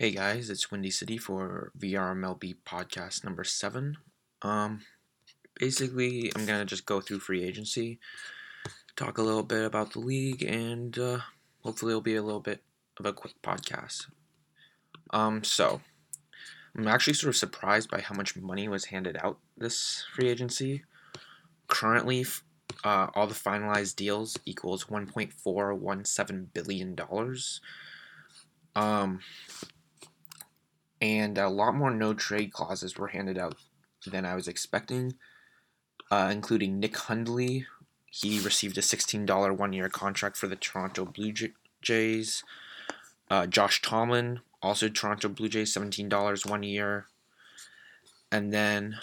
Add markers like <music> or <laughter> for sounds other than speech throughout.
Hey guys, it's Windy City for VRMLB podcast number seven. Um, basically, I'm gonna just go through free agency, talk a little bit about the league, and uh, hopefully it'll be a little bit of a quick podcast. Um, so I'm actually sort of surprised by how much money was handed out this free agency. Currently, uh, all the finalized deals equals 1.417 billion dollars. Um, and a lot more no trade clauses were handed out than I was expecting, uh, including Nick Hundley. He received a $16 one year contract for the Toronto Blue Jays. Uh, Josh Tomlin, also Toronto Blue Jays, $17 one year. And then,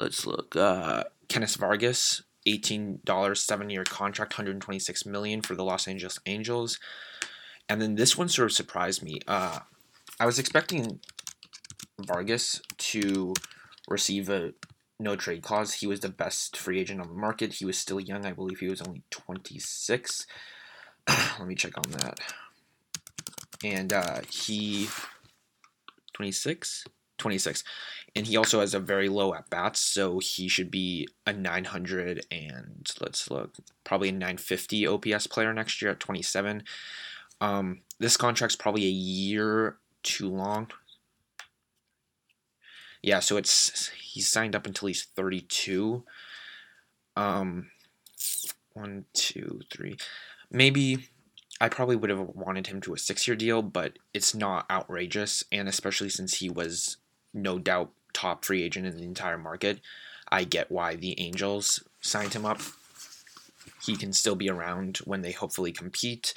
let's look, uh, Kenneth Vargas, $18 seven year contract, 126 million for the Los Angeles Angels. And then this one sort of surprised me. Uh, I was expecting Vargas to receive a no trade clause. He was the best free agent on the market. He was still young. I believe he was only 26. <clears throat> Let me check on that. And uh, he 26, 26, and he also has a very low at bats, so he should be a 900 and let's look, probably a 950 OPS player next year at 27. Um, this contract's probably a year too long. Yeah, so it's he's signed up until he's 32. Um, one, two, three. Maybe I probably would have wanted him to a six-year deal, but it's not outrageous, and especially since he was no doubt top free agent in the entire market, I get why the Angels signed him up. He can still be around when they hopefully compete.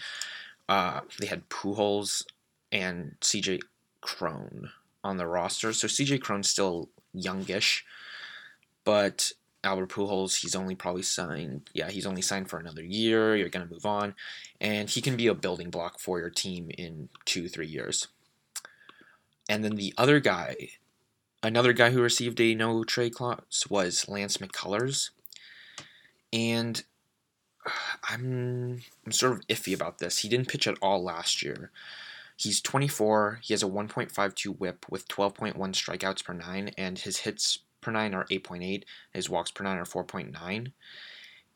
Uh, they had Pujols and CJ Cron on the roster. So CJ Cron's still youngish, but Albert Pujols, he's only probably signed. Yeah, he's only signed for another year. You're gonna move on, and he can be a building block for your team in two, three years. And then the other guy, another guy who received a no trade clause was Lance McCullers, and <sighs> I'm I'm sort of iffy about this. He didn't pitch at all last year. He's 24. He has a 1.52 whip with 12.1 strikeouts per nine, and his hits per nine are 8.8. His walks per nine are 4.9.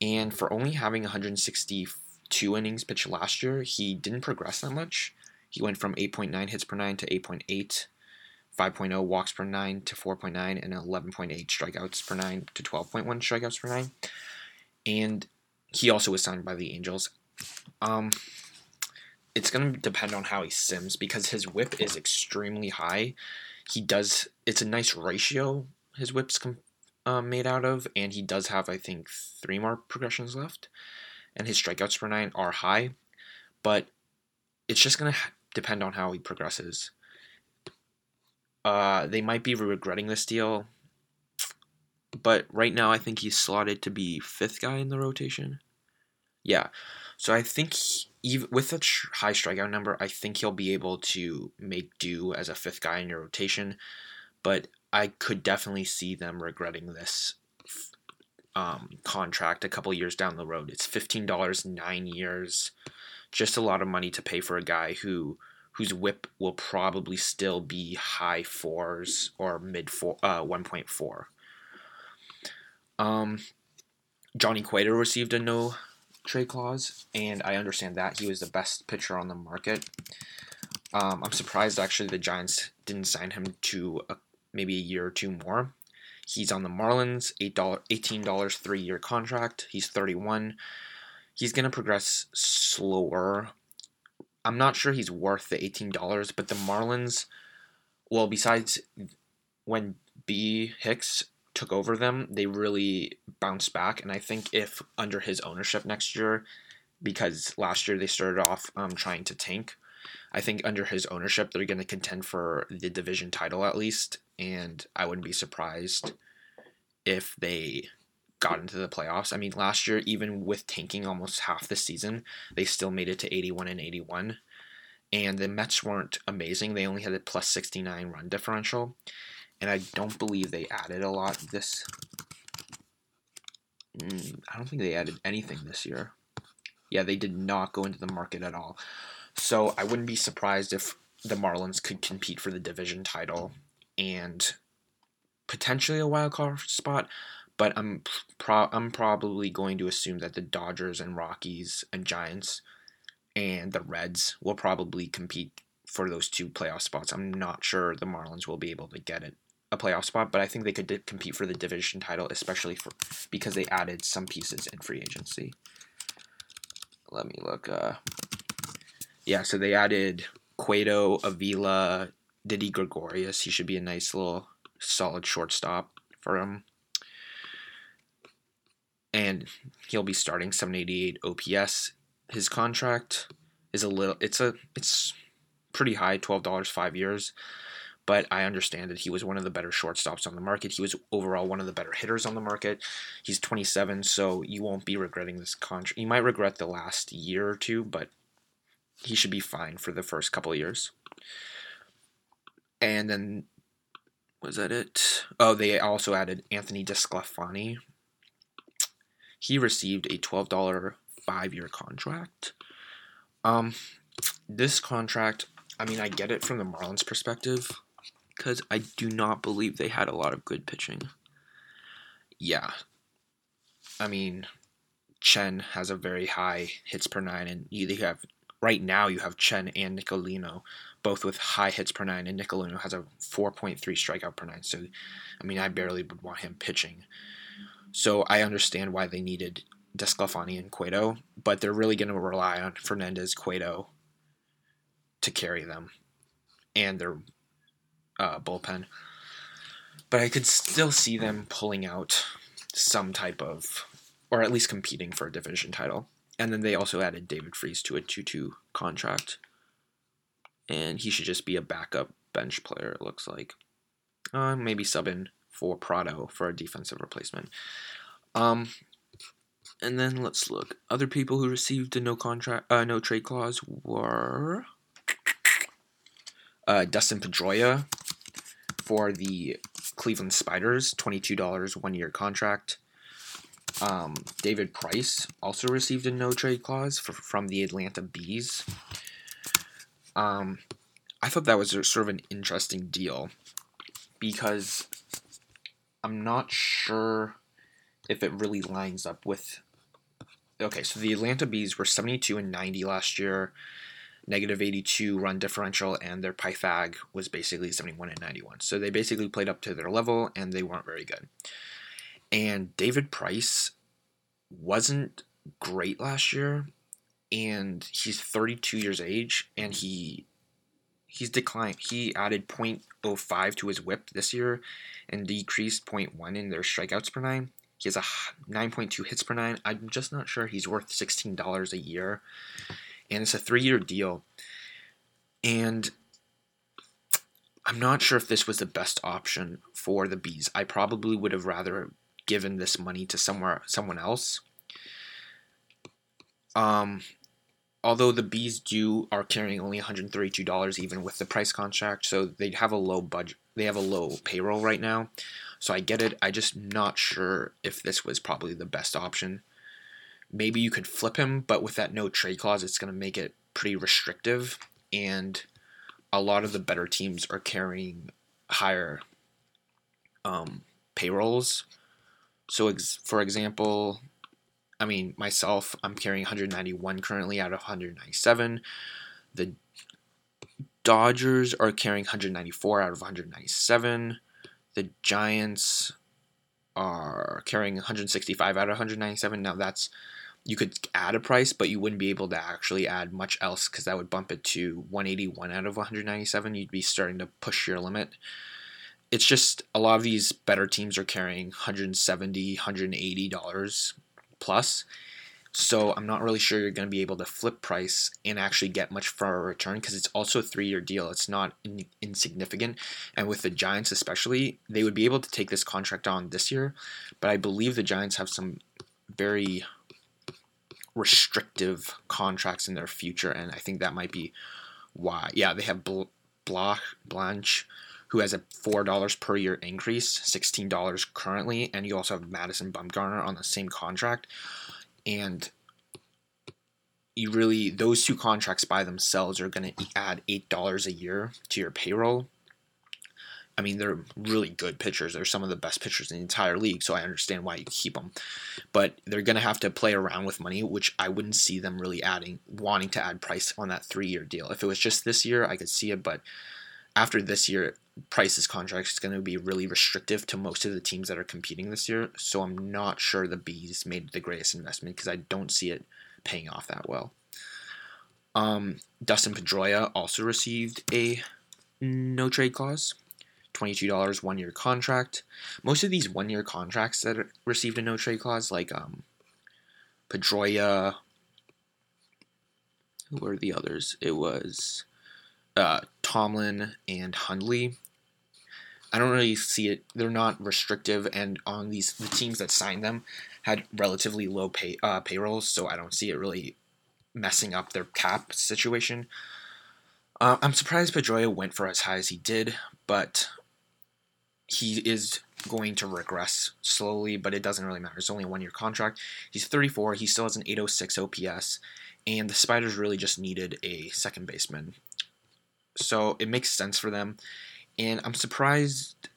And for only having 162 innings pitched last year, he didn't progress that much. He went from 8.9 hits per nine to 8.8, 5.0 walks per nine to 4.9, and 11.8 strikeouts per nine to 12.1 strikeouts per nine. And he also was signed by the Angels. Um, it's going to depend on how he sims because his whip is extremely high. He does, it's a nice ratio his whip's com, uh, made out of, and he does have, I think, three more progressions left. And his strikeouts per nine are high, but it's just going to depend on how he progresses. Uh, they might be regretting this deal, but right now I think he's slotted to be fifth guy in the rotation. Yeah, so I think he, even with a high strikeout number, I think he'll be able to make do as a fifth guy in your rotation. But I could definitely see them regretting this um, contract a couple years down the road. It's fifteen dollars nine years, just a lot of money to pay for a guy who whose whip will probably still be high fours or mid four, uh, one point four. Um, Johnny Cueto received a no trade clause, and I understand that he was the best pitcher on the market. Um, I'm surprised actually the Giants didn't sign him to a, maybe a year or two more. He's on the Marlins, eight dollar, eighteen dollars, three year contract. He's 31. He's gonna progress slower. I'm not sure he's worth the eighteen dollars, but the Marlins, well, besides when B Hicks took over them, they really bounced back. And I think if under his ownership next year, because last year they started off um, trying to tank, I think under his ownership they're going to contend for the division title at least. And I wouldn't be surprised if they got into the playoffs. I mean, last year, even with tanking almost half the season, they still made it to 81 and 81. And the Mets weren't amazing. They only had a plus 69 run differential and I don't believe they added a lot this. Mm, I don't think they added anything this year. Yeah, they did not go into the market at all. So I wouldn't be surprised if the Marlins could compete for the division title and potentially a wild card spot. But I'm pro- I'm probably going to assume that the Dodgers and Rockies and Giants and the Reds will probably compete for those two playoff spots. I'm not sure the Marlins will be able to get it a playoff spot, but I think they could compete for the division title, especially for because they added some pieces in free agency. Let me look. Uh, yeah, so they added Cueto, Avila, Didi Gregorius. He should be a nice little solid shortstop for him. And he'll be starting 788 OPS. His contract is a little it's a it's pretty high, twelve dollars five years. But I understand that he was one of the better shortstops on the market. He was overall one of the better hitters on the market. He's 27, so you won't be regretting this contract. You might regret the last year or two, but he should be fine for the first couple of years. And then was that it? Oh, they also added Anthony DeSclafani. He received a twelve dollar five year contract. Um, this contract, I mean, I get it from the Marlins' perspective, because I do not believe they had a lot of good pitching. Yeah, I mean, Chen has a very high hits per nine, and you have right now you have Chen and Nicolino, both with high hits per nine, and Nicolino has a 4.3 strikeout per nine. So, I mean, I barely would want him pitching. So I understand why they needed Desclafani and Cueto, but they're really going to rely on Fernandez, Cueto to carry them and their uh, bullpen. But I could still see them pulling out some type of, or at least competing for a division title. And then they also added David Freese to a 2 2 contract. And he should just be a backup bench player, it looks like. Uh, maybe sub in for Prado for a defensive replacement. Um, and then let's look. Other people who received a no contract, uh, no trade clause were uh, Dustin Pedroia for the Cleveland Spiders, twenty-two dollars one year contract. Um, David Price also received a no trade clause for, from the Atlanta Bees. Um, I thought that was sort of an interesting deal because I'm not sure if it really lines up with. Okay, so the Atlanta Bees were 72 and 90 last year, negative 82 run differential, and their Pythag was basically 71 and 91. So they basically played up to their level, and they weren't very good. And David Price wasn't great last year, and he's 32 years age, and he he's declined. He added 0.05 to his WHIP this year, and decreased 0.1 in their strikeouts per nine. He has a 9.2 hits per nine. I'm just not sure he's worth $16 a year, and it's a three-year deal. And I'm not sure if this was the best option for the bees. I probably would have rather given this money to somewhere someone else. Um, although the bees do are carrying only $132 even with the price contract, so they have a low budget. They have a low payroll right now. So I get it. I just not sure if this was probably the best option. Maybe you could flip him, but with that no trade clause, it's going to make it pretty restrictive. And a lot of the better teams are carrying higher um, payrolls. So, ex- for example, I mean, myself, I'm carrying 191 currently out of 197. The Dodgers are carrying 194 out of 197. The Giants are carrying 165 out of 197. Now that's you could add a price, but you wouldn't be able to actually add much else because that would bump it to 181 out of 197. You'd be starting to push your limit. It's just a lot of these better teams are carrying 170, 180 dollars plus. So I'm not really sure you're going to be able to flip price and actually get much for a return because it's also a three-year deal. It's not in- insignificant, and with the Giants especially, they would be able to take this contract on this year, but I believe the Giants have some very restrictive contracts in their future, and I think that might be why. Yeah, they have Bl- Bloch Blanche, who has a four dollars per year increase, sixteen dollars currently, and you also have Madison Bumgarner on the same contract and you really those two contracts by themselves are going to add eight dollars a year to your payroll. I mean, they're really good pitchers. They're some of the best pitchers in the entire league, so I understand why you keep them. But they're going to have to play around with money, which I wouldn't see them really adding, wanting to add price on that three year deal. If it was just this year, I could see it, but after this year, Price's contract is going to be really restrictive to most of the teams that are competing this year. So I'm not sure the Bees made the greatest investment because I don't see it paying off that well. Um, Dustin Pedroia also received a no trade clause. $22 one year contract. Most of these one year contracts that received a no trade clause, like um, Pedroia, who were the others? It was uh, Tomlin and Hundley. I don't really see it. They're not restrictive, and on these the teams that signed them had relatively low pay uh, payrolls, so I don't see it really messing up their cap situation. Uh, I'm surprised Pedroia went for as high as he did, but he is going to regress slowly, but it doesn't really matter. It's only a one year contract. He's 34. He still has an 806 OPS, and the Spiders really just needed a second baseman. So it makes sense for them. And I'm surprised.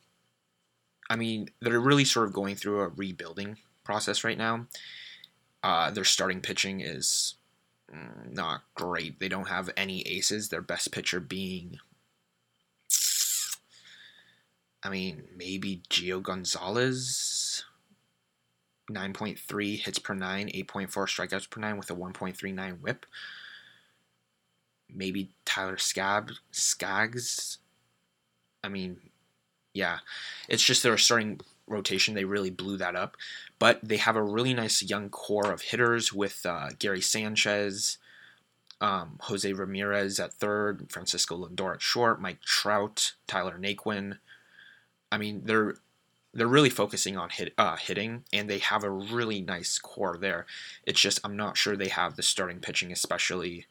I mean, they're really sort of going through a rebuilding process right now. Uh, their starting pitching is mm, not great. They don't have any aces. Their best pitcher being I mean, maybe Gio Gonzalez, 9.3 hits per nine, 8.4 strikeouts per nine with a 1.39 whip. Maybe Tyler Scab, Skaggs. I mean, yeah, it's just their starting rotation. They really blew that up. But they have a really nice young core of hitters with uh, Gary Sanchez, um, Jose Ramirez at third, Francisco Lindor at short, Mike Trout, Tyler Naquin. I mean, they're they're really focusing on hit, uh, hitting, and they have a really nice core there. It's just I'm not sure they have the starting pitching, especially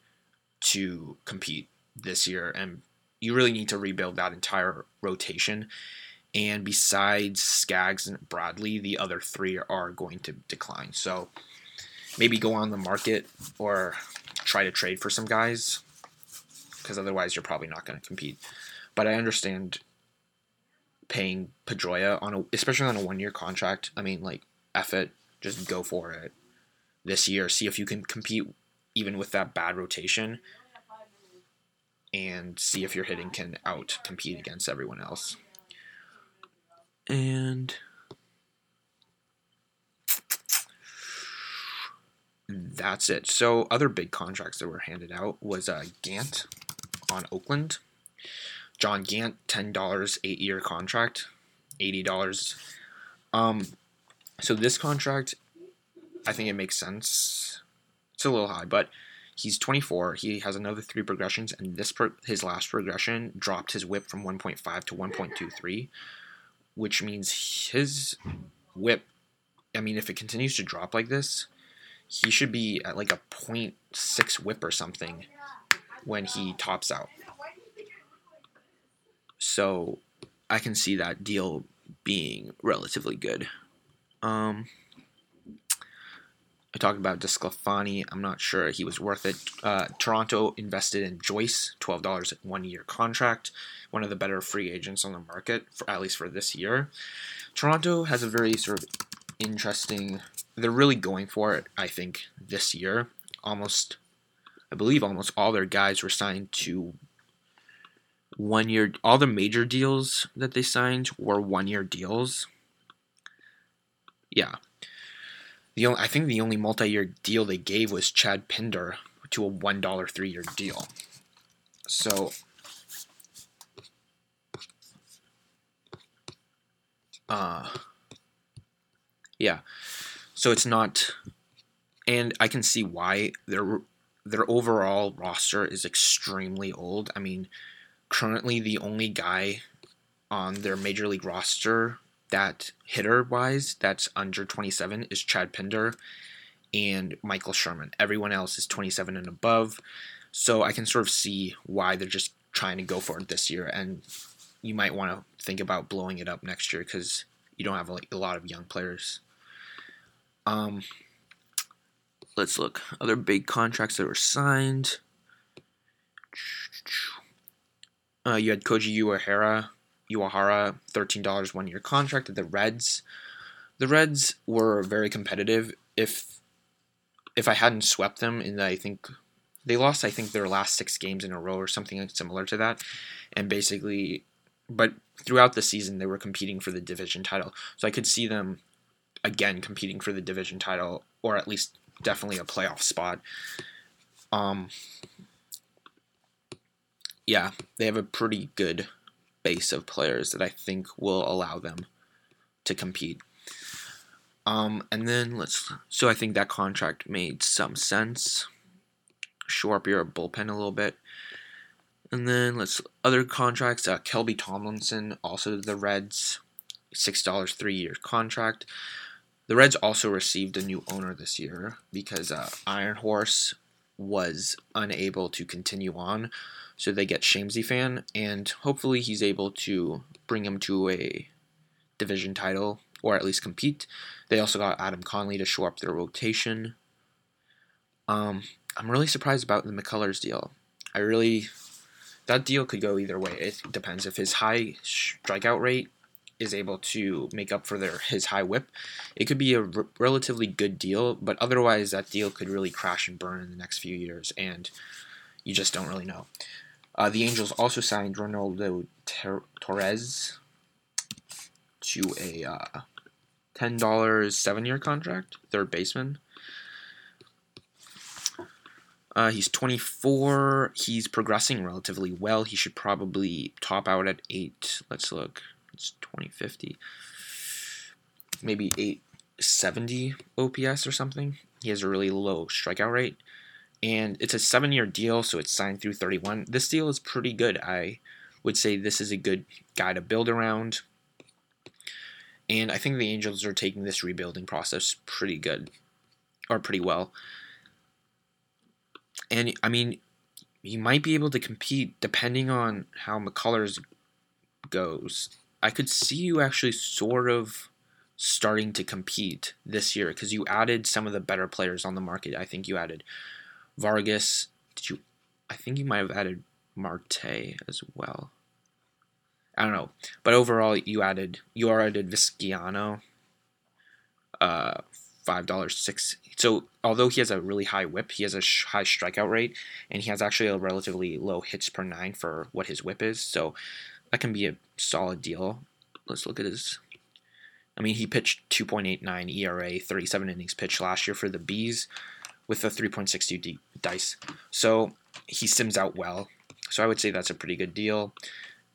to compete this year, and you really need to rebuild that entire rotation. And besides Skaggs and Bradley, the other three are going to decline. So maybe go on the market or try to trade for some guys, because otherwise you're probably not going to compete. But I understand paying Pedroia on a, especially on a one year contract. I mean, like, F it, just go for it this year. See if you can compete even with that bad rotation, and see if your hitting can out compete against everyone else. And that's it. So other big contracts that were handed out was uh, Gant on Oakland. John Gant, ten dollars, eight year contract, eighty dollars. Um, so this contract, I think it makes sense. It's a little high, but he's 24. He has another three progressions, and this his last progression dropped his whip from 1.5 to 1.23, which means his whip. I mean, if it continues to drop like this, he should be at like a 0.6 whip or something when he tops out. So I can see that deal being relatively good. Um, I talked about DeSclafani. I'm not sure he was worth it. Uh, Toronto invested in Joyce, twelve dollars one year contract, one of the better free agents on the market for at least for this year. Toronto has a very sort of interesting. They're really going for it. I think this year, almost, I believe almost all their guys were signed to one year all the major deals that they signed were one year deals. Yeah. The only, I think the only multi-year deal they gave was Chad Pinder to a one dollar three year deal. So uh yeah. So it's not and I can see why their their overall roster is extremely old. I mean, currently the only guy on their major league roster that hitter wise that's under 27 is Chad Pinder and Michael Sherman. Everyone else is 27 and above. So I can sort of see why they're just trying to go for it this year and you might want to think about blowing it up next year cuz you don't have a lot of young players. Um let's look. Other big contracts that were signed. Uh, you had Koji Uehara, Uehara, thirteen dollars one year contract at the Reds. The Reds were very competitive. If if I hadn't swept them, and I think they lost, I think their last six games in a row or something similar to that, and basically, but throughout the season they were competing for the division title. So I could see them again competing for the division title, or at least definitely a playoff spot. Um, yeah, they have a pretty good base of players that I think will allow them to compete. Um, and then let's. So I think that contract made some sense. Shore up your bullpen a little bit. And then let's other contracts. Uh, Kelby Tomlinson, also the Reds, six dollars three year contract. The Reds also received a new owner this year because uh, Iron Horse was unable to continue on, so they get Shamesy fan, and hopefully he's able to bring him to a division title or at least compete. They also got Adam Conley to shore up their rotation. Um, I'm really surprised about the McCullers deal. I really that deal could go either way. It depends if his high strikeout rate is able to make up for their his high whip. It could be a r- relatively good deal, but otherwise that deal could really crash and burn in the next few years, and you just don't really know. Uh, the Angels also signed Ronaldo Ter- Torres to a uh, ten dollars seven year contract, third baseman. Uh, he's 24. He's progressing relatively well. He should probably top out at 8. Let's look. It's 2050. Maybe 870 OPS or something. He has a really low strikeout rate. And it's a seven year deal, so it's signed through 31. This deal is pretty good. I would say this is a good guy to build around. And I think the Angels are taking this rebuilding process pretty good, or pretty well and I mean, you might be able to compete depending on how McCullers goes. I could see you actually sort of starting to compete this year because you added some of the better players on the market. I think you added Vargas. Did you? I think you might have added Marte as well. I don't know, but overall, you added you added Vizcaino, uh, five dollars six. So although he has a really high whip, he has a sh- high strikeout rate, and he has actually a relatively low hits per nine for what his whip is. So that can be a solid deal. Let's look at his. I mean, he pitched 2.89 ERA, 37 innings pitched last year for the Bees, with a 3.62 D- dice. So he sims out well. So I would say that's a pretty good deal.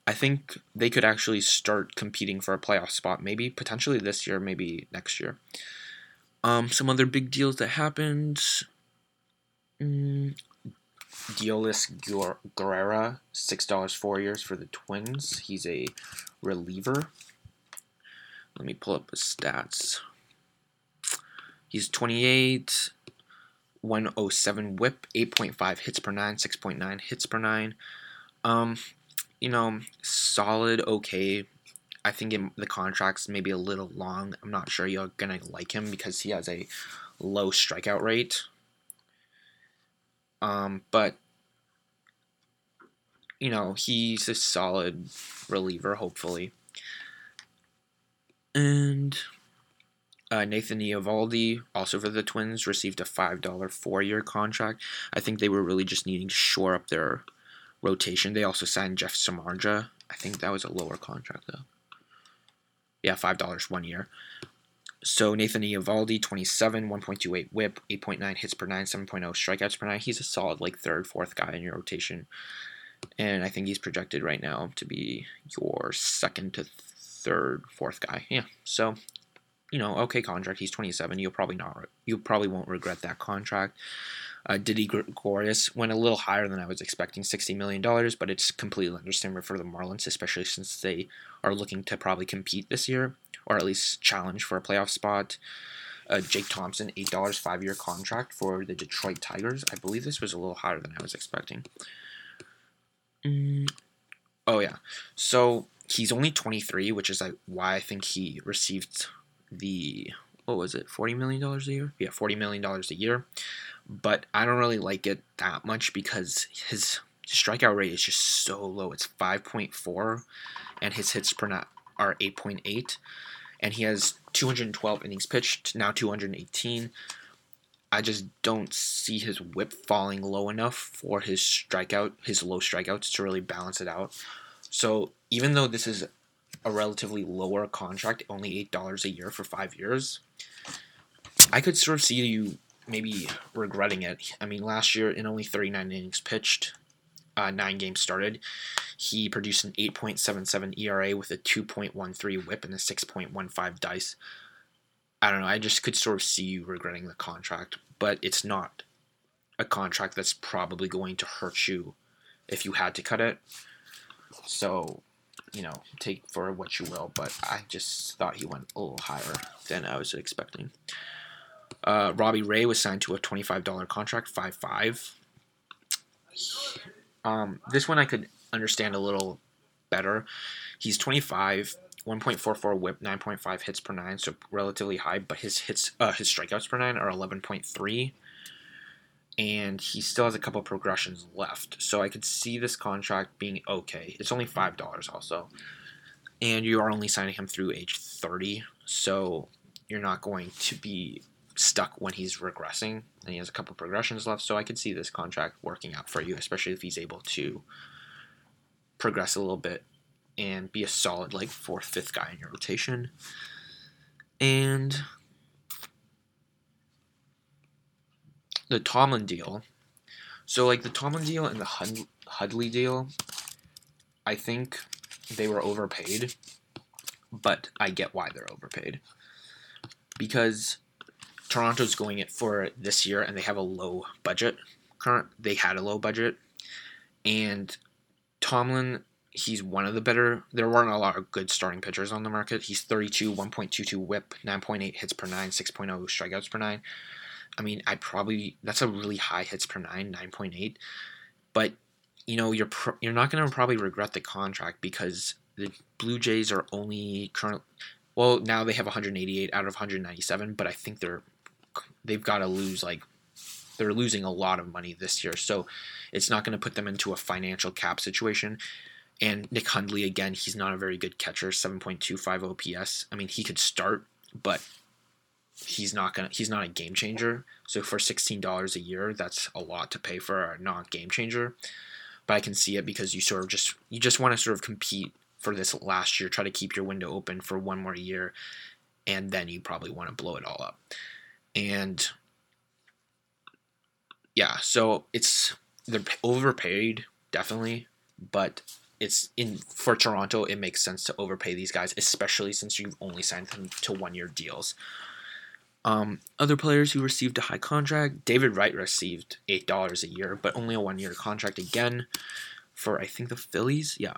I think they could actually start competing for a playoff spot, maybe potentially this year, maybe next year. Um, some other big deals that happened. Mm, Deolis Guerrera, six dollars four years for the Twins. He's a reliever. Let me pull up his stats. He's 28, 107 whip, 8.5 hits per nine, 6.9 hits per nine. Um, you know, solid, okay I think it, the contract's maybe a little long. I'm not sure you're gonna like him because he has a low strikeout rate. Um, but you know he's a solid reliever, hopefully. And uh, Nathan Eovaldi, also for the Twins, received a five dollar four year contract. I think they were really just needing to shore up their rotation. They also signed Jeff Samardzija. I think that was a lower contract though yeah, five dollars one year. So Nathan Eovaldi, 27, 1.28 whip, 8.9 hits per nine, 7.0 strikeouts per nine. He's a solid like third, fourth guy in your rotation, and I think he's projected right now to be your second to third, fourth guy. Yeah, so you know, okay contract. He's 27. You'll probably not. You probably won't regret that contract. Uh, Didi Gregorius went a little higher than I was expecting, $60 million, but it's completely understandable for the Marlins, especially since they are looking to probably compete this year, or at least challenge for a playoff spot. Uh, Jake Thompson, $8, five year contract for the Detroit Tigers. I believe this was a little higher than I was expecting. Mm. Oh, yeah. So he's only 23, which is like why I think he received the what was it, forty million dollars a year? Yeah, forty million dollars a year. But I don't really like it that much because his strikeout rate is just so low. It's five point four, and his hits per nut are eight point eight, and he has two hundred and twelve innings pitched now, two hundred and eighteen. I just don't see his whip falling low enough for his strikeout, his low strikeouts to really balance it out. So even though this is a relatively lower contract, only eight dollars a year for five years, I could sort of see you maybe regretting it. I mean, last year in only 39 innings pitched, uh, nine games started, he produced an 8.77 ERA with a 2.13 WHIP and a 6.15 DICE. I don't know. I just could sort of see you regretting the contract, but it's not a contract that's probably going to hurt you if you had to cut it. So, you know, take for what you will, but I just thought he went a little higher than I was expecting. Uh, Robbie Ray was signed to a $25 contract, 5 5. Um, this one I could understand a little better. He's 25, 1.44 whip, 9.5 hits per nine, so relatively high, but his hits, uh, his strikeouts per nine are 11.3. And he still has a couple of progressions left. So I could see this contract being okay. It's only $5 also. And you are only signing him through age 30. So you're not going to be stuck when he's regressing and he has a couple progressions left. So I could see this contract working out for you, especially if he's able to progress a little bit and be a solid like fourth, fifth guy in your rotation. And the Tomlin deal. So like the Tomlin deal and the Hud- Hudley deal, I think they were overpaid, but I get why they're overpaid. Because Toronto's going it for this year, and they have a low budget. Current, they had a low budget, and Tomlin, he's one of the better. There weren't a lot of good starting pitchers on the market. He's 32, 1.22 WHIP, 9.8 hits per nine, 6.0 strikeouts per nine. I mean, I probably that's a really high hits per nine, 9.8. But you know, you're you're not going to probably regret the contract because the Blue Jays are only current. Well, now they have 188 out of 197, but I think they're they've got to lose like they're losing a lot of money this year, so it's not going to put them into a financial cap situation. And Nick Hundley again, he's not a very good catcher, 7.25 OPS. I mean, he could start, but he's not gonna he's not a game changer. So for sixteen dollars a year, that's a lot to pay for a non game changer. But I can see it because you sort of just you just want to sort of compete for this last year, try to keep your window open for one more year, and then you probably want to blow it all up. And yeah, so it's they're overpaid definitely, but it's in for Toronto. It makes sense to overpay these guys, especially since you've only signed them to one year deals. Um, other players who received a high contract, David Wright received eight dollars a year, but only a one year contract again for I think the Phillies. Yeah.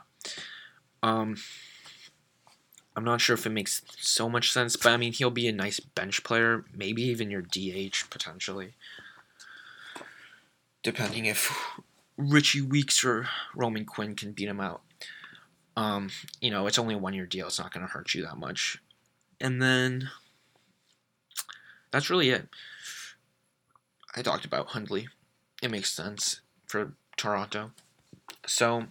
Um, I'm not sure if it makes so much sense, but I mean he'll be a nice bench player, maybe even your DH potentially, depending if Richie Weeks or Roman Quinn can beat him out. Um, you know, it's only a one year deal; it's not going to hurt you that much. And then that's really it. I talked about Hundley. It makes sense for Toronto. So,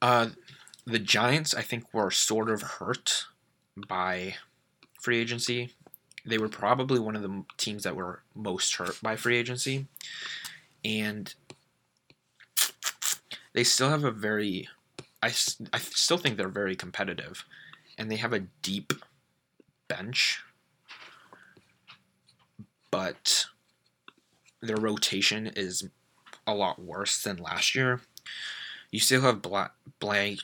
uh, the Giants, I think, were sort of hurt by free agency. They were probably one of the teams that were most hurt by free agency. And they still have a very, I, I still think they're very competitive. And they have a deep bench but their rotation is a lot worse than last year. You still have Bla- Blank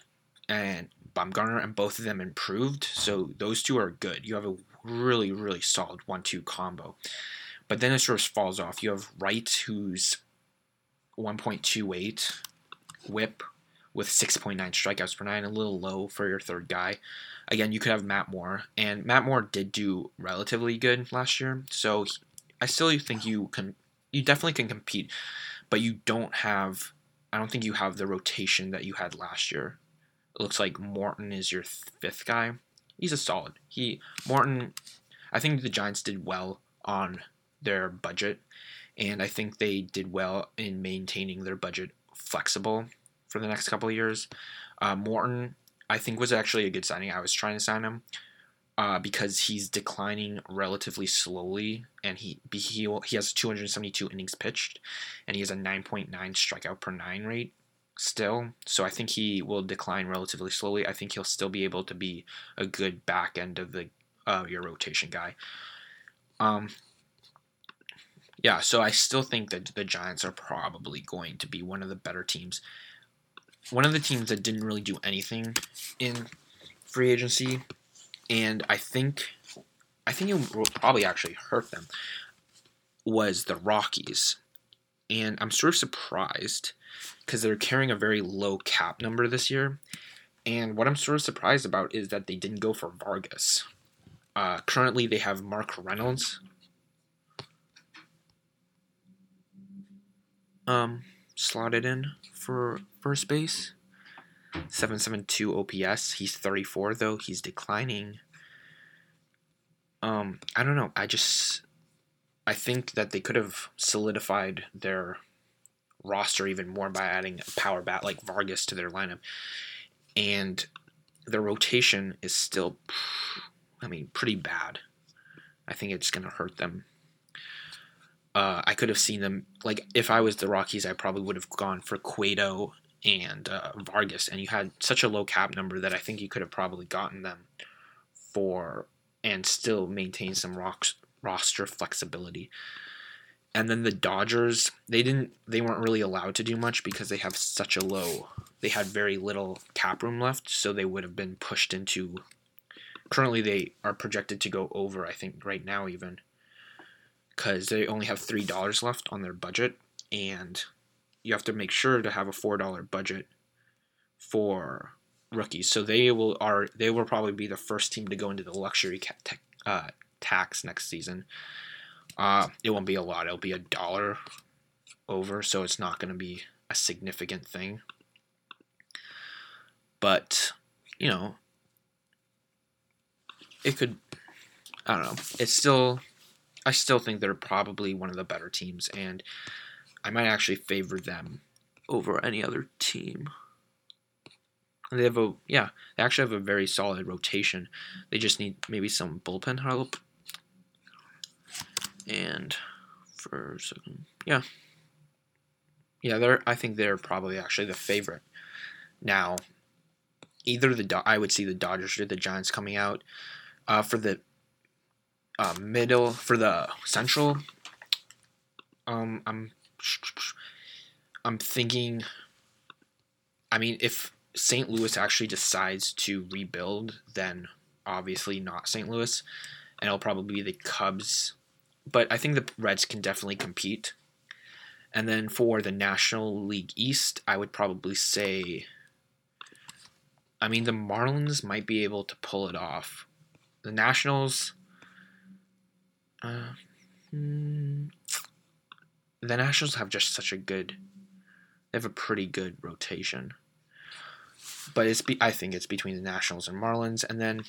and Bumgarner, and both of them improved, so those two are good. You have a really, really solid one-two combo. But then it sort of falls off. You have Wright, who's 1.28 whip with 6.9 strikeouts per nine, a little low for your third guy. Again, you could have Matt Moore, and Matt Moore did do relatively good last year, so I still think you can, you definitely can compete, but you don't have. I don't think you have the rotation that you had last year. It looks like Morton is your fifth guy, he's a solid. He Morton, I think the Giants did well on their budget, and I think they did well in maintaining their budget flexible for the next couple of years. Uh, Morton, I think, was actually a good signing. I was trying to sign him uh, because he's declining relatively slowly, and he he he has 272 innings pitched, and he has a 9.9 strikeout per nine rate still. So I think he will decline relatively slowly. I think he'll still be able to be a good back end of the uh, your rotation guy. Um, yeah, so I still think that the Giants are probably going to be one of the better teams. One of the teams that didn't really do anything in free agency, and I think I think it will probably actually hurt them was the Rockies. And I'm sort of surprised because they're carrying a very low cap number this year. And what I'm sort of surprised about is that they didn't go for Vargas. Uh, currently, they have Mark Reynolds. Um, slotted in for first base. 772 OPS. He's 34 though. He's declining. Um, I don't know. I just I think that they could have solidified their roster even more by adding a power bat like Vargas to their lineup. And their rotation is still, I mean, pretty bad. I think it's going to hurt them. Uh, I could have seen them, like, if I was the Rockies, I probably would have gone for Cueto and uh, Vargas. And you had such a low cap number that I think you could have probably gotten them for and still maintain some rocks, roster flexibility. And then the Dodgers, they didn't they weren't really allowed to do much because they have such a low they had very little cap room left, so they would have been pushed into currently they are projected to go over, I think right now even cuz they only have $3 left on their budget and you have to make sure to have a $4 budget for rookies. So they will are they will probably be the first team to go into the luxury ca- uh, tax next season. Uh, it won't be a lot. It'll be a dollar over, so it's not going to be a significant thing. But, you know, it could, I don't know. It's still, I still think they're probably one of the better teams, and I might actually favor them over any other team. They have a, yeah, they actually have a very solid rotation. They just need maybe some bullpen help and for yeah, yeah, they're. I think they're probably actually the favorite. Now, either the I would see the Dodgers or the Giants coming out uh, for the uh, middle for the Central. Um, I'm I'm thinking. I mean, if St. Louis actually decides to rebuild, then obviously not St. Louis, and it'll probably be the Cubs but I think the Reds can definitely compete. And then for the National League East, I would probably say. I mean, the Marlins might be able to pull it off. The Nationals. Uh, hmm, the Nationals have just such a good. They have a pretty good rotation. But it's be, I think it's between the Nationals and Marlins, and then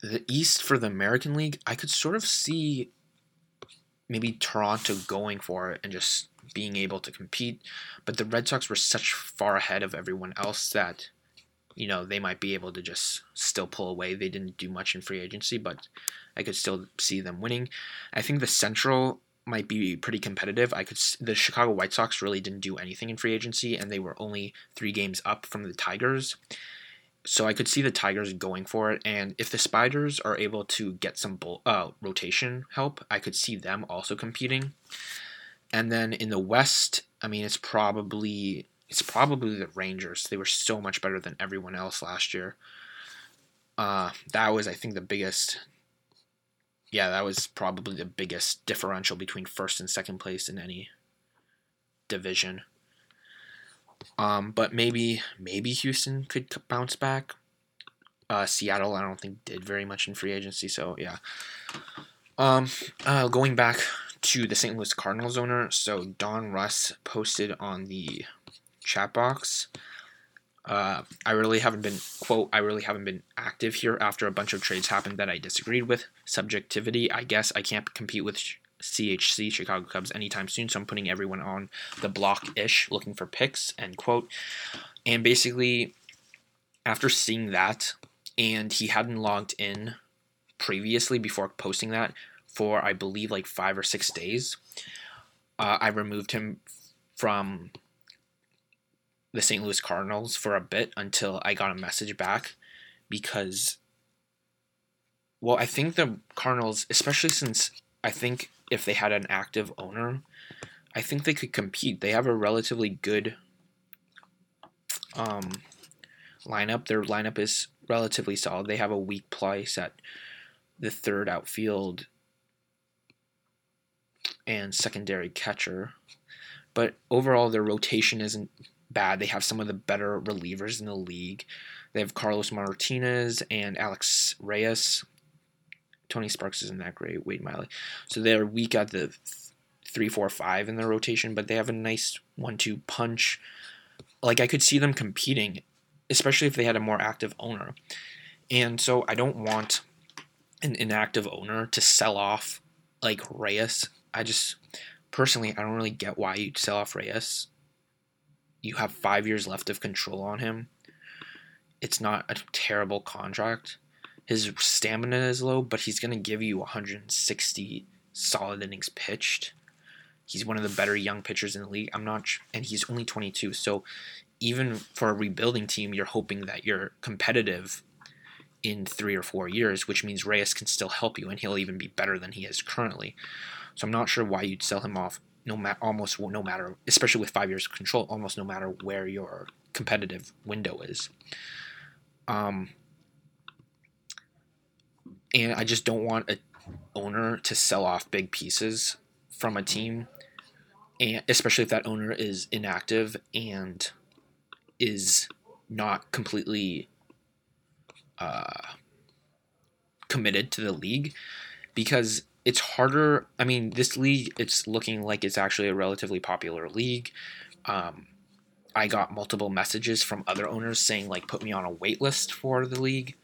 the East for the American League, I could sort of see maybe Toronto going for it and just being able to compete. But the Red Sox were such far ahead of everyone else that, you know, they might be able to just still pull away. They didn't do much in free agency, but I could still see them winning. I think the Central might be pretty competitive. I could the Chicago White Sox really didn't do anything in free agency and they were only 3 games up from the Tigers so I could see the Tigers going for it, and if the Spiders are able to get some bull, uh, rotation help, I could see them also competing. And then in the West, I mean, it's probably it's probably the Rangers. They were so much better than everyone else last year. Uh, that was, I think, the biggest. Yeah, that was probably the biggest differential between first and second place in any division. Um, but maybe maybe Houston could bounce back. Uh, Seattle, I don't think did very much in free agency, so yeah. Um, uh, going back to the St. Louis Cardinals owner, so Don Russ posted on the chat box. Uh, I really haven't been quote. I really haven't been active here after a bunch of trades happened that I disagreed with. Subjectivity. I guess I can't compete with CHC Chicago Cubs anytime soon, so I'm putting everyone on the block ish, looking for picks. End quote. And basically, after seeing that, and he hadn't logged in previously before posting that for I believe like five or six days. Uh, I removed him from the St. Louis Cardinals for a bit until I got a message back because, well, I think the Cardinals, especially since I think if they had an active owner, I think they could compete. They have a relatively good um, lineup. Their lineup is relatively solid. They have a weak place at the third outfield and secondary catcher. But overall, their rotation isn't bad. They have some of the better relievers in the league. They have Carlos Martinez and Alex Reyes. Tony Sparks isn't that great. Wade Miley. So they're weak at the three, four, five in their rotation, but they have a nice one-two punch. Like I could see them competing, especially if they had a more active owner. And so I don't want an inactive owner to sell off like Reyes. I just personally I don't really get why you'd sell off Reyes. You have five years left of control on him. It's not a terrible contract. His stamina is low, but he's going to give you 160 solid innings pitched. He's one of the better young pitchers in the league. I'm not, and he's only 22. So even for a rebuilding team, you're hoping that you're competitive in three or four years, which means Reyes can still help you, and he'll even be better than he is currently. So I'm not sure why you'd sell him off. No matter, almost no matter, especially with five years of control, almost no matter where your competitive window is. Um, and I just don't want a owner to sell off big pieces from a team, and especially if that owner is inactive and is not completely uh, committed to the league because it's harder. I mean, this league, it's looking like it's actually a relatively popular league. Um, I got multiple messages from other owners saying, like, put me on a wait list for the league.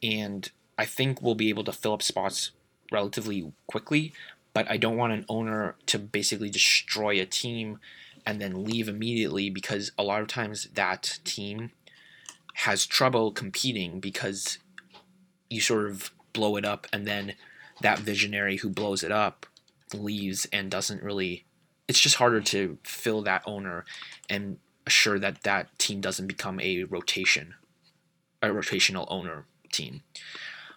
And I think we'll be able to fill up spots relatively quickly. But I don't want an owner to basically destroy a team and then leave immediately because a lot of times that team has trouble competing because you sort of blow it up and then that visionary who blows it up leaves and doesn't really it's just harder to fill that owner and assure that that team doesn't become a rotation a rotational owner team.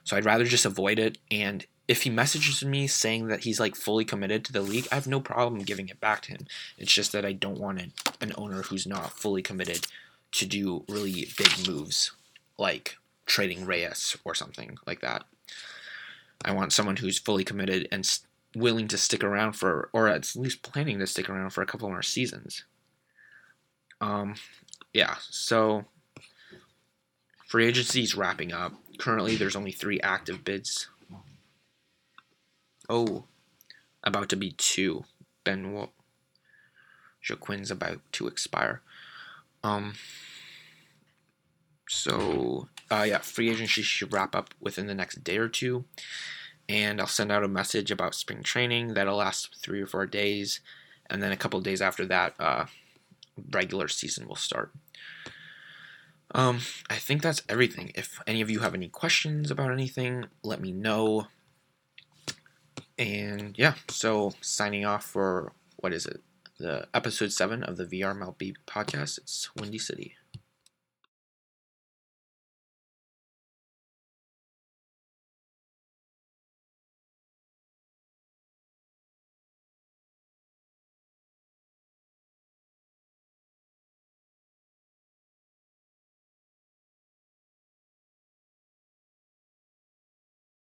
So i'd rather just avoid it. And if he messages me saying that he's like fully committed to the league i have no problem giving it back to him. It's just that i don't want an, an owner who's not fully committed to do really big moves like trading Reyes or something like that. I want someone who's fully committed and willing to stick around for, or at least planning to stick around for a couple more seasons. Um, yeah, so free agency is wrapping up. Currently, there's only three active bids. Oh, about to be two. Ben Joaquin's about to expire. Um, so uh, yeah, free agency should wrap up within the next day or two, and I'll send out a message about spring training that'll last three or four days, and then a couple days after that, uh, regular season will start. Um, I think that's everything. If any of you have any questions about anything, let me know. And yeah, so signing off for what is it? The episode seven of the VR MLB podcast. It's Windy City.